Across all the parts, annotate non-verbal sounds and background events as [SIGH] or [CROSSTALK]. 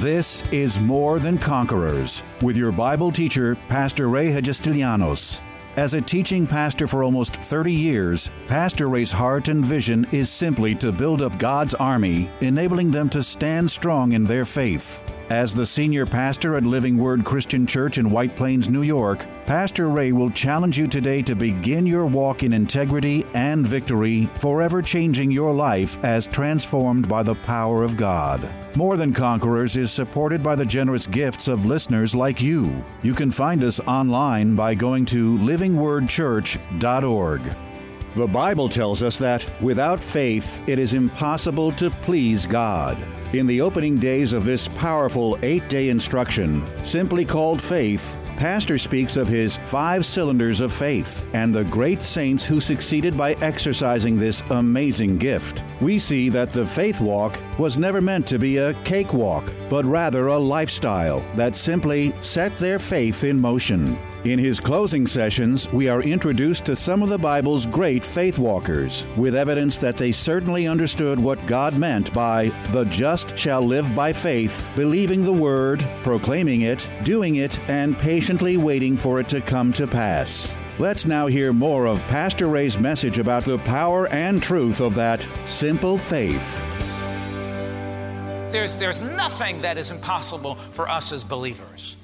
This is More Than Conquerors with your Bible teacher, Pastor Ray Hagistelianos. As a teaching pastor for almost 30 years, Pastor Ray's heart and vision is simply to build up God's army, enabling them to stand strong in their faith. As the senior pastor at Living Word Christian Church in White Plains, New York, Pastor Ray will challenge you today to begin your walk in integrity and victory, forever changing your life as transformed by the power of God. More Than Conquerors is supported by the generous gifts of listeners like you. You can find us online by going to livingwordchurch.org. The Bible tells us that without faith, it is impossible to please God. In the opening days of this powerful eight day instruction, simply called Faith, Pastor speaks of his five cylinders of faith and the great saints who succeeded by exercising this amazing gift. We see that the faith walk was never meant to be a cakewalk, but rather a lifestyle that simply set their faith in motion. In his closing sessions, we are introduced to some of the Bible's great faith walkers, with evidence that they certainly understood what God meant by the just shall live by faith, believing the word, proclaiming it, doing it, and patiently waiting for it to come to pass. Let's now hear more of Pastor Ray's message about the power and truth of that simple faith. There's, there's nothing that is impossible for us as believers.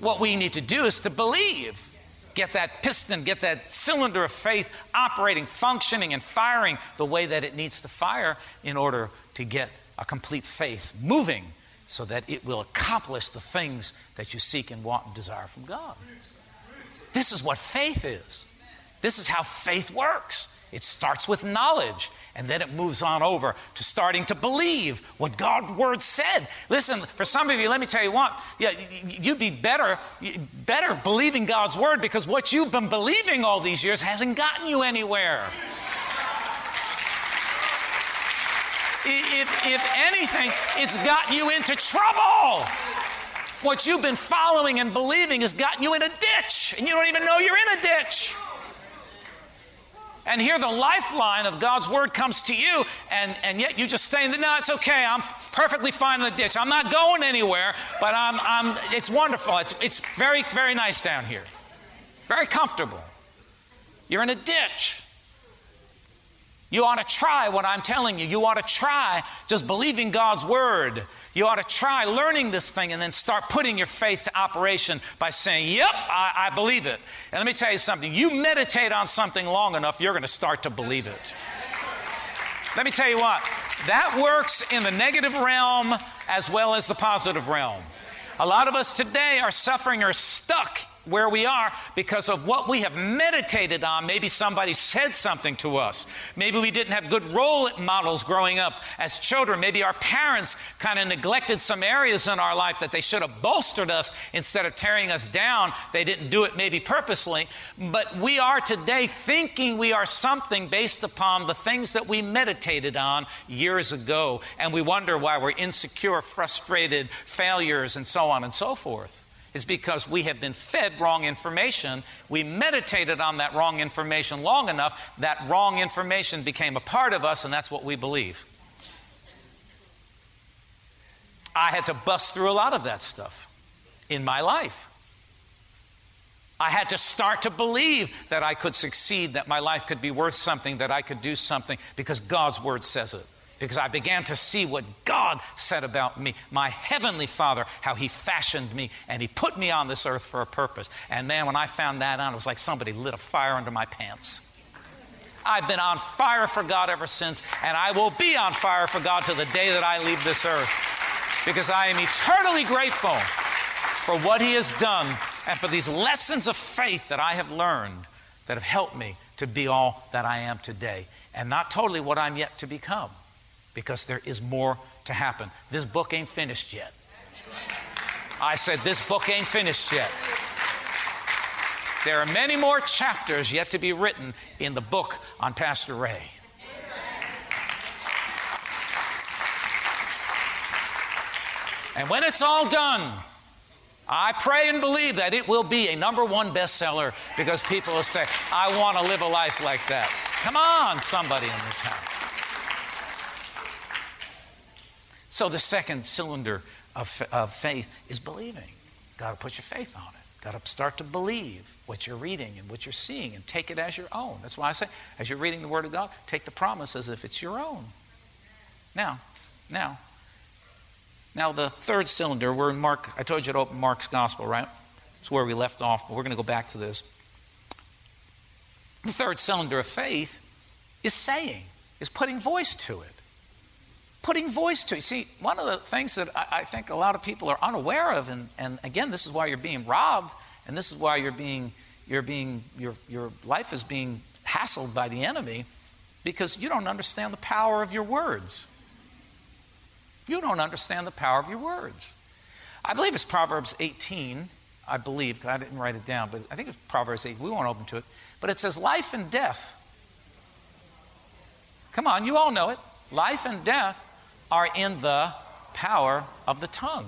What we need to do is to believe. Get that piston, get that cylinder of faith operating, functioning, and firing the way that it needs to fire in order to get a complete faith moving so that it will accomplish the things that you seek and want and desire from God. This is what faith is. This is how faith works. It starts with knowledge and then it moves on over to starting to believe what God's word said. Listen, for some of you, let me tell you what, yeah, you'd be better, better believing God's word because what you've been believing all these years hasn't gotten you anywhere. If, if anything, it's gotten you into trouble. What you've been following and believing has gotten you in a ditch, and you don't even know you're in a ditch. And here the lifeline of God's word comes to you, and, and yet you just stay in the, no, it's okay, I'm perfectly fine in the ditch. I'm not going anywhere, but I'm, I'm, it's wonderful. It's, it's very, very nice down here. Very comfortable. You're in a ditch. You ought to try what I'm telling you. You ought to try just believing God's word. You ought to try learning this thing and then start putting your faith to operation by saying, Yep, I, I believe it. And let me tell you something you meditate on something long enough, you're going to start to believe it. Let me tell you what, that works in the negative realm as well as the positive realm. A lot of us today are suffering or stuck where we are because of what we have meditated on. Maybe somebody said something to us. Maybe we didn't have good role models growing up as children. Maybe our parents kind of neglected some areas in our life that they should have bolstered us instead of tearing us down. They didn't do it maybe purposely. But we are today thinking we are something based upon the things that we meditated on years ago. And we wonder why we're insecure, frustrated, failures, and so on and so forth is because we have been fed wrong information. We meditated on that wrong information long enough, that wrong information became a part of us, and that's what we believe. I had to bust through a lot of that stuff in my life. I had to start to believe that I could succeed, that my life could be worth something, that I could do something because God's word says it because I began to see what God said about me, my heavenly Father, how He fashioned me and He put me on this earth for a purpose. And then when I found that out, it was like somebody lit a fire under my pants. I've been on fire for God ever since, and I will be on fire for God to the day that I leave this earth because I am eternally grateful for what He has done and for these lessons of faith that I have learned that have helped me to be all that I am today and not totally what I'm yet to become because there is more to happen. This book ain't finished yet. I said, This book ain't finished yet. There are many more chapters yet to be written in the book on Pastor Ray. And when it's all done, I pray and believe that it will be a number one bestseller because people will say, I want to live a life like that. Come on, somebody in this house. So, the second cylinder of, of faith is believing. Got to put your faith on it. Got to start to believe what you're reading and what you're seeing and take it as your own. That's why I say, as you're reading the Word of God, take the promise as if it's your own. Now, now, now the third cylinder, we're in Mark, I told you to open Mark's Gospel, right? It's where we left off, but we're going to go back to this. The third cylinder of faith is saying, is putting voice to it putting voice to. You see, one of the things that I, I think a lot of people are unaware of, and, and again, this is why you're being robbed, and this is why you're being, you're being, your, your life is being hassled by the enemy, because you don't understand the power of your words. You don't understand the power of your words. I believe it's Proverbs 18. I believe, because I didn't write it down, but I think it's Proverbs 8. We won't open to it. But it says, Life and death. Come on, you all know it. Life and death are in the power of the tongue.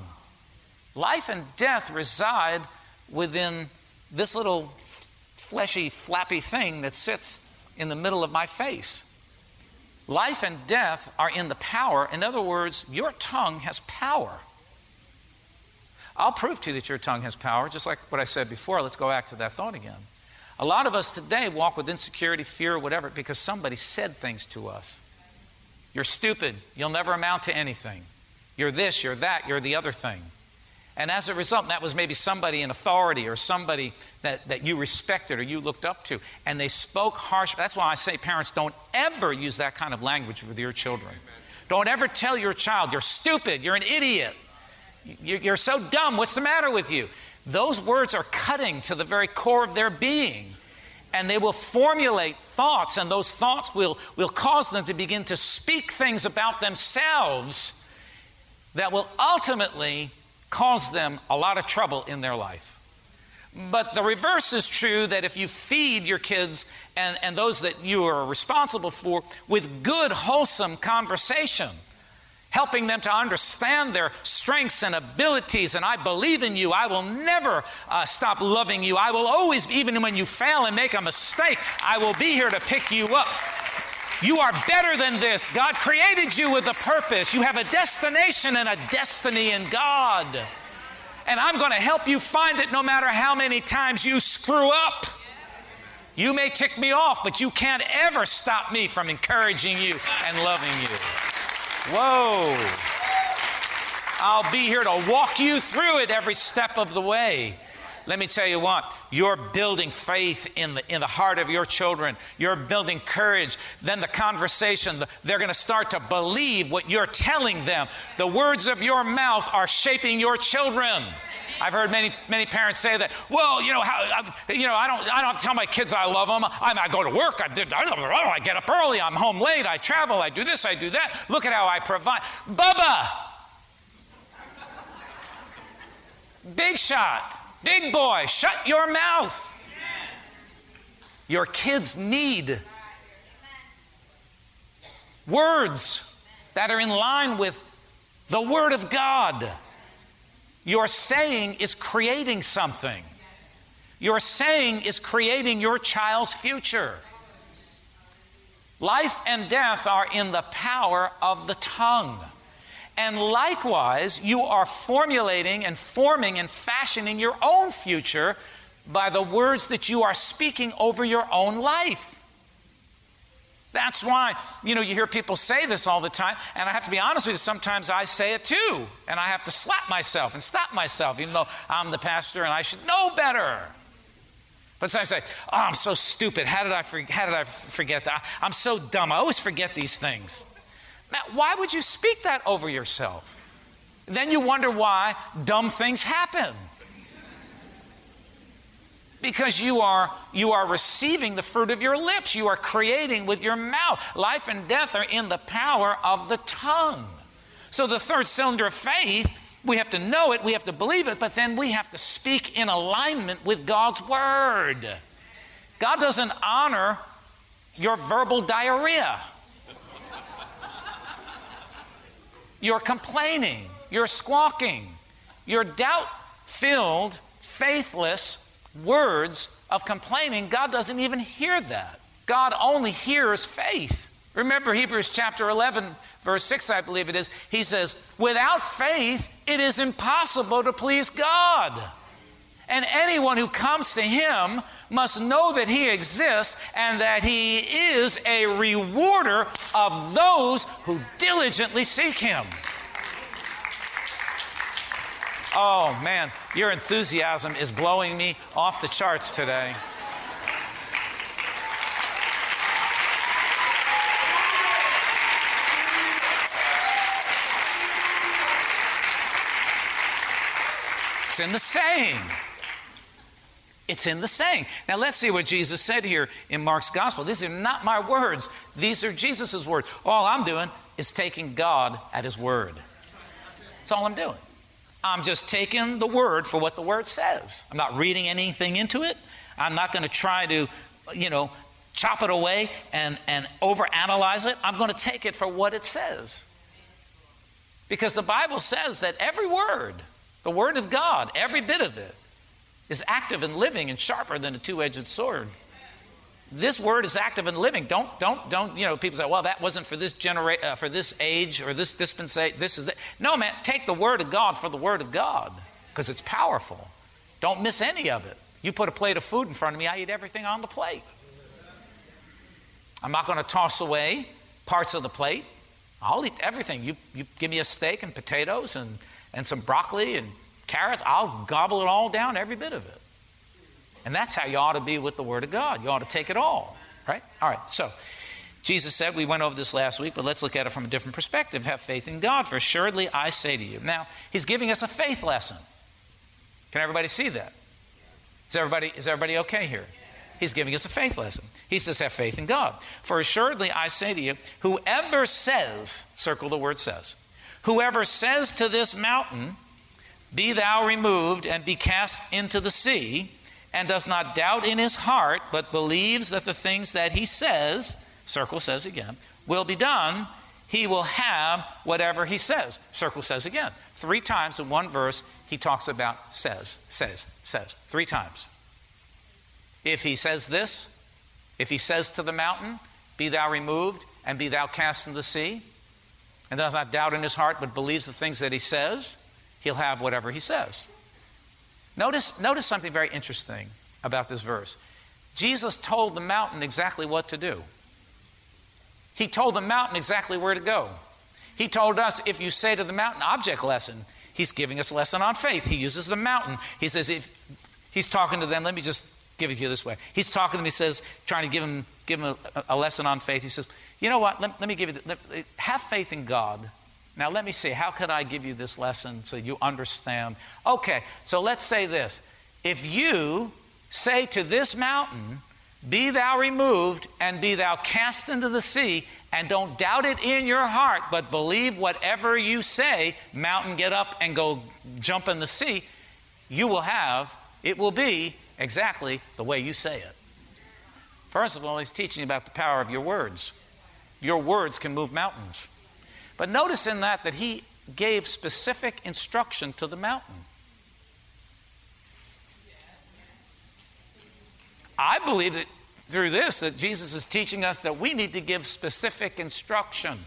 Life and death reside within this little fleshy, flappy thing that sits in the middle of my face. Life and death are in the power. In other words, your tongue has power. I'll prove to you that your tongue has power, just like what I said before. Let's go back to that thought again. A lot of us today walk with insecurity, fear, whatever, because somebody said things to us. You're stupid. You'll never amount to anything. You're this, you're that, you're the other thing. And as a result, that was maybe somebody in authority or somebody that, that you respected or you looked up to. And they spoke harsh. That's why I say, parents, don't ever use that kind of language with your children. Don't ever tell your child, you're stupid, you're an idiot, you're so dumb, what's the matter with you? Those words are cutting to the very core of their being and they will formulate thoughts, and those thoughts will, will cause them to begin to speak things about themselves that will ultimately cause them a lot of trouble in their life. But the reverse is true that if you feed your kids and, and those that you are responsible for with good, wholesome conversation, helping them to understand their strengths and abilities. And I believe in you. I will never uh, stop loving you. I will always, even when you fail and make a mistake, I will be here to pick you up. You are better than this. God created you with a purpose. You have a destination and a destiny in God. And I'm going to help you find it no matter how many times you screw up. You may tick me off, but you can't ever stop me from encouraging you and loving you. Whoa. I'll be here to walk you through it every step of the way. Let me tell you what, you're building faith in the, in the heart of your children. You're building courage. Then the conversation, they're going to start to believe what you're telling them. The words of your mouth are shaping your children. I've heard many, many parents say that. Well, you know, how, I, you know, I don't, I don't tell my kids I love them. I, I go to work. I, I, I get up early. I'm home late. I travel. I do this. I do that. Look at how I provide. Bubba, big shot, big boy, shut your mouth. Your kids need words that are in line with the Word of God. Your saying is creating something. Your saying is creating your child's future. Life and death are in the power of the tongue. And likewise, you are formulating and forming and fashioning your own future by the words that you are speaking over your own life. That's why, you know, you hear people say this all the time, and I have to be honest with you, sometimes I say it too, and I have to slap myself and stop myself, even though I'm the pastor and I should know better. But sometimes I say, oh, I'm so stupid. How did I, for- how did I forget that? I'm so dumb. I always forget these things. Why would you speak that over yourself? Then you wonder why dumb things happen because you are you are receiving the fruit of your lips. You are creating with your mouth. Life and death are in the power of the tongue. So the third cylinder of faith we have to know it we have to believe it but then we have to speak in alignment with God's word. God doesn't honor your verbal diarrhea. You're complaining you're squawking you're doubt filled faithless words of complaining, God doesn't even hear that. God only hears faith. Remember Hebrews chapter 11, verse 6, I believe it is. He says, Without faith, it is impossible to please God. And anyone who comes to him must know that he exists and that he is a rewarder of those who diligently seek him. Oh man, your enthusiasm is blowing me off the charts today. It's in the saying. It's in the saying. Now let's see what Jesus said here in Mark's gospel. These are not my words, these are Jesus' words. All I'm doing is taking God at His word. That's all I'm doing. I'm just taking the word for what the word says. I'm not reading anything into it. I'm not going to try to, you know, chop it away and, and overanalyze it. I'm going to take it for what it says. Because the Bible says that every word, the Word of God, every bit of it, is active and living and sharper than a two-edged sword. This word is active and living. Don't, don't, don't. You know, people say, "Well, that wasn't for this generation, uh, for this age, or this dispensation. This is that." No, man. Take the word of God for the word of God, because it's powerful. Don't miss any of it. You put a plate of food in front of me, I eat everything on the plate. I'm not going to toss away parts of the plate. I'll eat everything. You, you give me a steak and potatoes and and some broccoli and carrots, I'll gobble it all down, every bit of it. And that's how you ought to be with the Word of God. You ought to take it all, right? All right, so Jesus said, we went over this last week, but let's look at it from a different perspective. Have faith in God, for assuredly I say to you. Now, he's giving us a faith lesson. Can everybody see that? Is everybody, is everybody okay here? He's giving us a faith lesson. He says, Have faith in God. For assuredly I say to you, whoever says, circle the word says, Whoever says to this mountain, Be thou removed and be cast into the sea, and does not doubt in his heart, but believes that the things that he says, circle says again, will be done, he will have whatever he says. Circle says again. Three times in one verse, he talks about says, says, says. Three times. If he says this, if he says to the mountain, Be thou removed and be thou cast in the sea, and does not doubt in his heart, but believes the things that he says, he'll have whatever he says. Notice, notice something very interesting about this verse. Jesus told the mountain exactly what to do. He told the mountain exactly where to go. He told us if you say to the mountain, object lesson, he's giving us a lesson on faith. He uses the mountain. He says, if he's talking to them, let me just give it to you this way. He's talking to them, he says, trying to give him, give him a, a lesson on faith. He says, you know what? Let, let me give you, let, have faith in God. Now, let me see, how could I give you this lesson so you understand? Okay, so let's say this. If you say to this mountain, Be thou removed and be thou cast into the sea, and don't doubt it in your heart, but believe whatever you say, mountain, get up and go jump in the sea, you will have, it will be exactly the way you say it. First of all, he's teaching about the power of your words. Your words can move mountains. But notice in that that he gave specific instruction to the mountain. I believe that through this that Jesus is teaching us that we need to give specific instruction.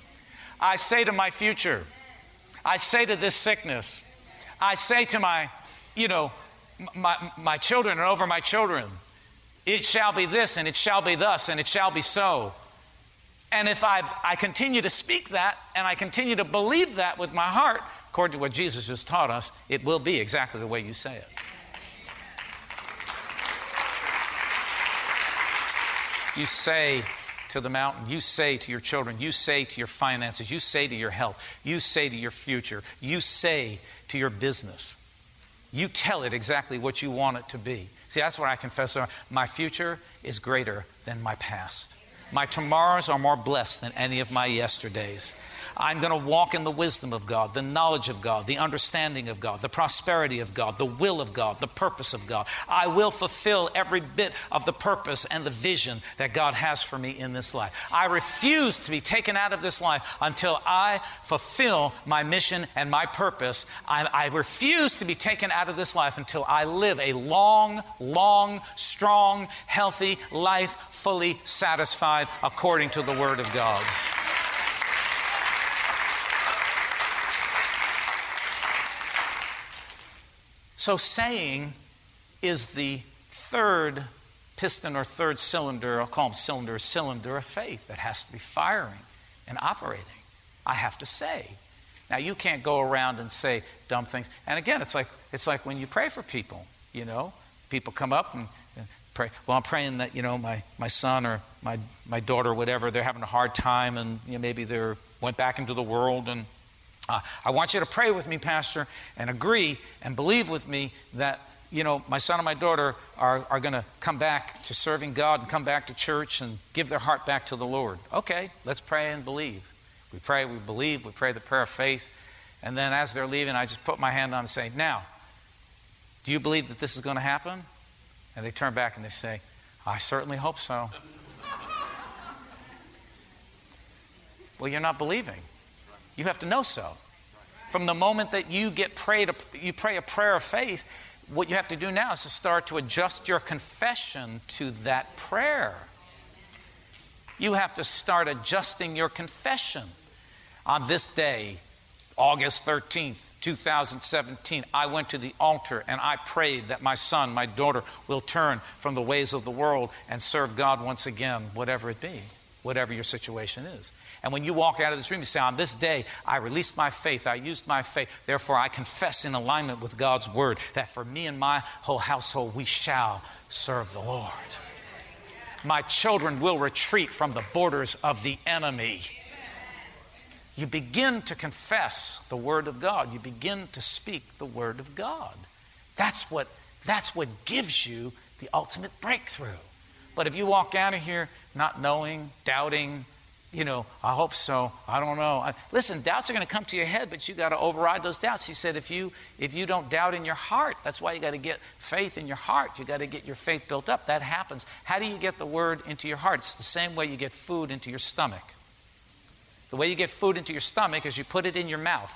I say to my future, I say to this sickness, I say to my, you know, my, my children and over my children, it shall be this and it shall be thus and it shall be so. And if I, I continue to speak that and I continue to believe that with my heart, according to what Jesus just taught us, it will be exactly the way you say it. You say to the mountain, you say to your children, you say to your finances, you say to your health, you say to your future, you say to your business. You tell it exactly what you want it to be. See, that's what I confess. My future is greater than my past. My tomorrows are more blessed than any of my yesterdays. I'm going to walk in the wisdom of God, the knowledge of God, the understanding of God, the prosperity of God, the will of God, the purpose of God. I will fulfill every bit of the purpose and the vision that God has for me in this life. I refuse to be taken out of this life until I fulfill my mission and my purpose. I, I refuse to be taken out of this life until I live a long, long, strong, healthy life, fully satisfied according to the Word of God. So, saying is the third piston or third cylinder, I'll call them cylinder, cylinder of faith that has to be firing and operating. I have to say. Now, you can't go around and say dumb things. And again, it's like, it's like when you pray for people, you know, people come up and pray. Well, I'm praying that, you know, my, my son or my, my daughter whatever, they're having a hard time and you know, maybe they went back into the world and uh, I want you to pray with me, Pastor, and agree and believe with me that, you know, my son and my daughter are, are going to come back to serving God and come back to church and give their heart back to the Lord. Okay, let's pray and believe. We pray, we believe, we pray the prayer of faith. And then as they're leaving, I just put my hand on and say, Now, do you believe that this is going to happen? And they turn back and they say, I certainly hope so. well, you're not believing. You have to know so. From the moment that you get prayed, you pray a prayer of faith, what you have to do now is to start to adjust your confession to that prayer. You have to start adjusting your confession. On this day, August 13th, 2017, I went to the altar and I prayed that my son, my daughter, will turn from the ways of the world and serve God once again, whatever it be, whatever your situation is. And when you walk out of this room, you say, On this day, I released my faith, I used my faith. Therefore, I confess in alignment with God's word that for me and my whole household, we shall serve the Lord. My children will retreat from the borders of the enemy. You begin to confess the word of God, you begin to speak the word of God. That's what, that's what gives you the ultimate breakthrough. But if you walk out of here not knowing, doubting, you know, I hope so. I don't know. Listen, doubts are going to come to your head, but you got to override those doubts. He said, if you if you don't doubt in your heart, that's why you got to get faith in your heart. You got to get your faith built up. That happens. How do you get the word into your heart? It's the same way you get food into your stomach. The way you get food into your stomach is you put it in your mouth,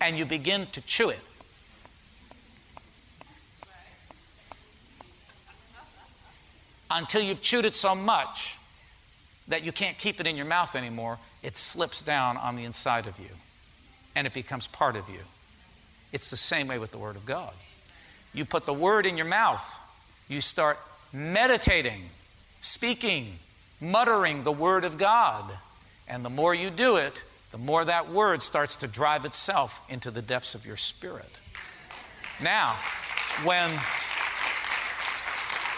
and you begin to chew it. Until you've chewed it so much that you can't keep it in your mouth anymore, it slips down on the inside of you and it becomes part of you. It's the same way with the Word of God. You put the Word in your mouth, you start meditating, speaking, muttering the Word of God. And the more you do it, the more that Word starts to drive itself into the depths of your spirit. Now, when,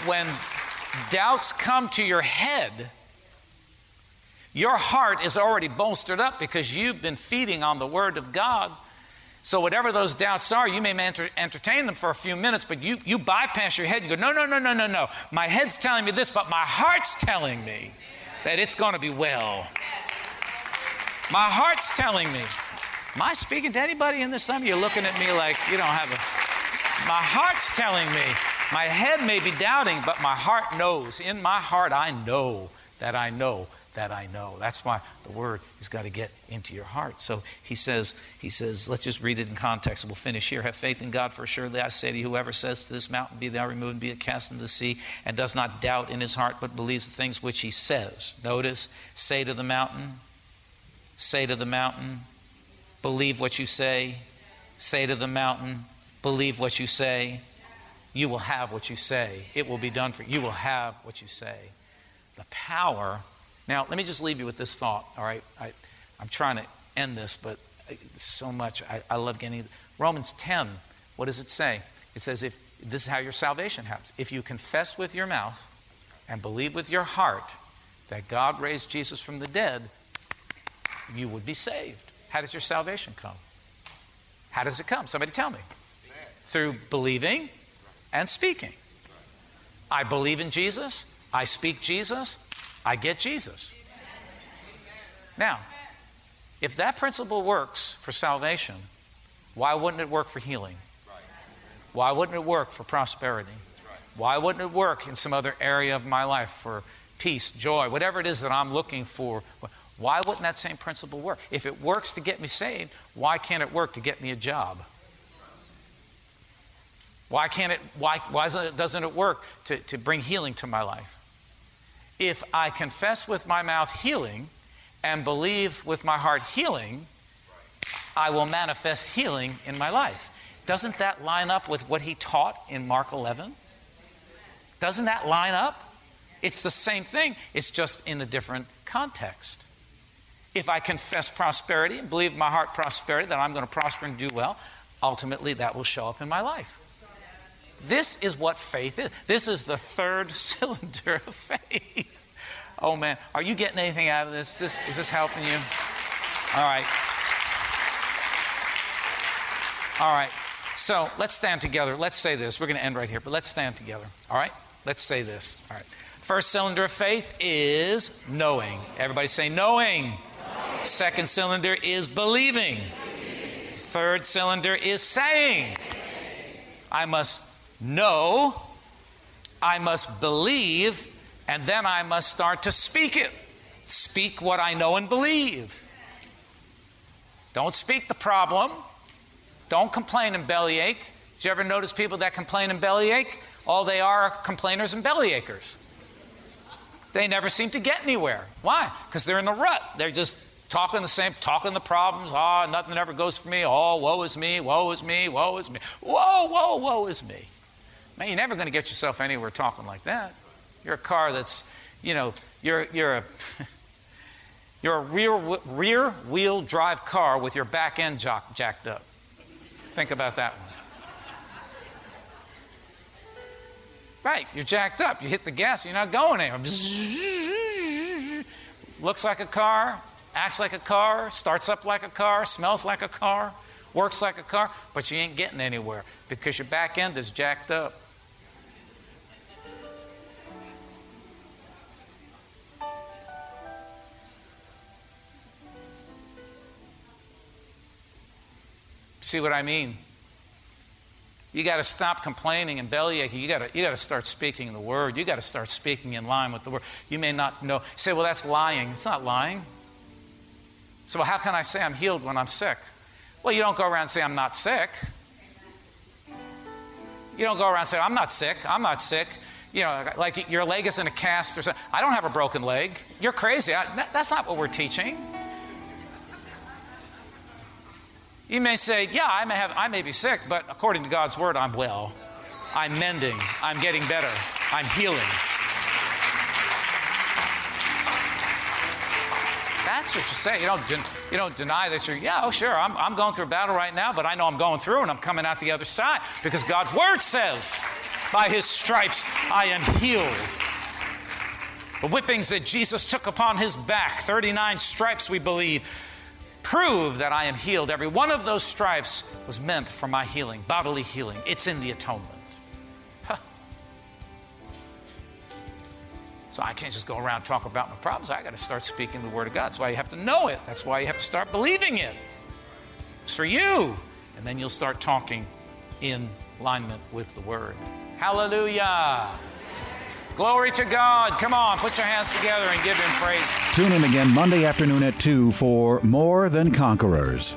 when doubts come to your head, your heart is already bolstered up because you've been feeding on the Word of God. So, whatever those doubts are, you may enter, entertain them for a few minutes, but you, you bypass your head. You go, no, no, no, no, no, no. My head's telling me this, but my heart's telling me that it's going to be well. My heart's telling me. Am I speaking to anybody in this time? You're looking at me like you don't have a. My heart's telling me. My head may be doubting, but my heart knows. In my heart, I know that I know that I know. That's why the word has got to get into your heart. So he says, he says, let's just read it in context we'll finish here. Have faith in God, for surely I say to you, whoever says to this mountain, be thou removed and be it cast into the sea, and does not doubt in his heart, but believes the things which he says. Notice, say to the mountain, say to the mountain, believe what you say, say to the mountain, believe what you say. You will have what you say. It will be done for you. You will have what you say. The power now, let me just leave you with this thought, all right? I, I'm trying to end this, but so much. I, I love getting Romans 10. What does it say? It says, if this is how your salvation happens. If you confess with your mouth and believe with your heart that God raised Jesus from the dead, you would be saved. How does your salvation come? How does it come? Somebody tell me. Through believing and speaking. I believe in Jesus. I speak Jesus. I get Jesus. Now, if that principle works for salvation, why wouldn't it work for healing? Why wouldn't it work for prosperity? Why wouldn't it work in some other area of my life for peace, joy, whatever it is that I'm looking for? Why wouldn't that same principle work? If it works to get me saved, why can't it work to get me a job? Why can't it, why, why doesn't it work to, to bring healing to my life? If I confess with my mouth healing and believe with my heart healing, I will manifest healing in my life. Doesn't that line up with what he taught in Mark 11? Doesn't that line up? It's the same thing, it's just in a different context. If I confess prosperity and believe in my heart prosperity that I'm going to prosper and do well, ultimately that will show up in my life. This is what faith is. This is the third [LAUGHS] cylinder of faith. Oh man, are you getting anything out of this? Is this, is this helping you? All right. All right. So let's stand together. Let's say this. We're going to end right here, but let's stand together. All right? Let's say this. All right. First cylinder of faith is knowing. Everybody say knowing. knowing. Second cylinder is believing. believing. Third cylinder is saying. I must know, I must believe, and then I must start to speak it. Speak what I know and believe. Don't speak the problem. Don't complain and bellyache. Did you ever notice people that complain and bellyache? All they are are complainers and bellyachers. They never seem to get anywhere. Why? Because they're in the rut. They're just talking the same, talking the problems. Oh, nothing ever goes for me. Oh, woe is me, woe is me, woe is me. Whoa, whoa, woe is me. Man, you're never going to get yourself anywhere talking like that. You're a car that's, you know, you're, you're a. [LAUGHS] You're a rear, rear wheel drive car with your back end jock, jacked up. Think about that one. Right, you're jacked up. You hit the gas, you're not going anywhere. [LAUGHS] Looks like a car, acts like a car, starts up like a car, smells like a car, works like a car, but you ain't getting anywhere because your back end is jacked up. See what I mean? You got to stop complaining and bellyaching. You got to you got to start speaking the word. You got to start speaking in line with the word. You may not know. You say, well, that's lying. It's not lying. So, well, how can I say I'm healed when I'm sick? Well, you don't go around and say I'm not sick. You don't go around and say I'm not sick. I'm not sick. You know, like your leg is in a cast or something. I don't have a broken leg. You're crazy. I, that's not what we're teaching. You may say, Yeah, I may, have, I may be sick, but according to God's word, I'm well. I'm mending. I'm getting better. I'm healing. That's what you say. You don't, you don't deny that you're, yeah, oh, sure, I'm, I'm going through a battle right now, but I know I'm going through and I'm coming out the other side because God's word says, by his stripes I am healed. The whippings that Jesus took upon his back, 39 stripes, we believe, prove that I am healed. Every one of those stripes was meant for my healing, bodily healing. It's in the atonement. Huh. So I can't just go around talking about my problems. I got to start speaking the word of God. That's why you have to know it. That's why you have to start believing it. It's for you. And then you'll start talking in alignment with the word. Hallelujah. Glory to God. Come on, put your hands together and give Him praise. Tune in again Monday afternoon at 2 for More Than Conquerors.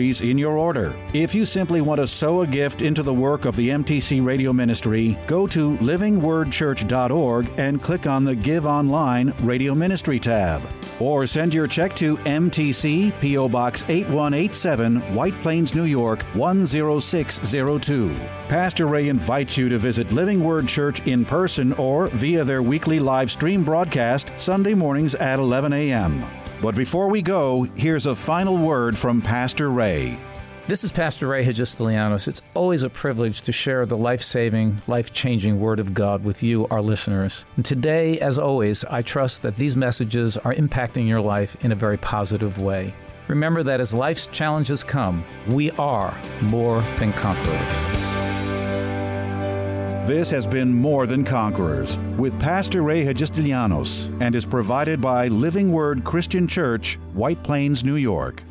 in your order. If you simply want to sow a gift into the work of the MTC Radio Ministry, go to livingwordchurch.org and click on the Give Online Radio Ministry tab. Or send your check to MTC P.O. Box 8187, White Plains, New York 10602. Pastor Ray invites you to visit Living Word Church in person or via their weekly live stream broadcast Sunday mornings at 11 a.m. But before we go, here's a final word from Pastor Ray. This is Pastor Ray Hagistelianos. It's always a privilege to share the life saving, life changing Word of God with you, our listeners. And today, as always, I trust that these messages are impacting your life in a very positive way. Remember that as life's challenges come, we are more than conquerors. This has been More Than Conquerors with Pastor Ray Hagistelianos and is provided by Living Word Christian Church, White Plains, New York.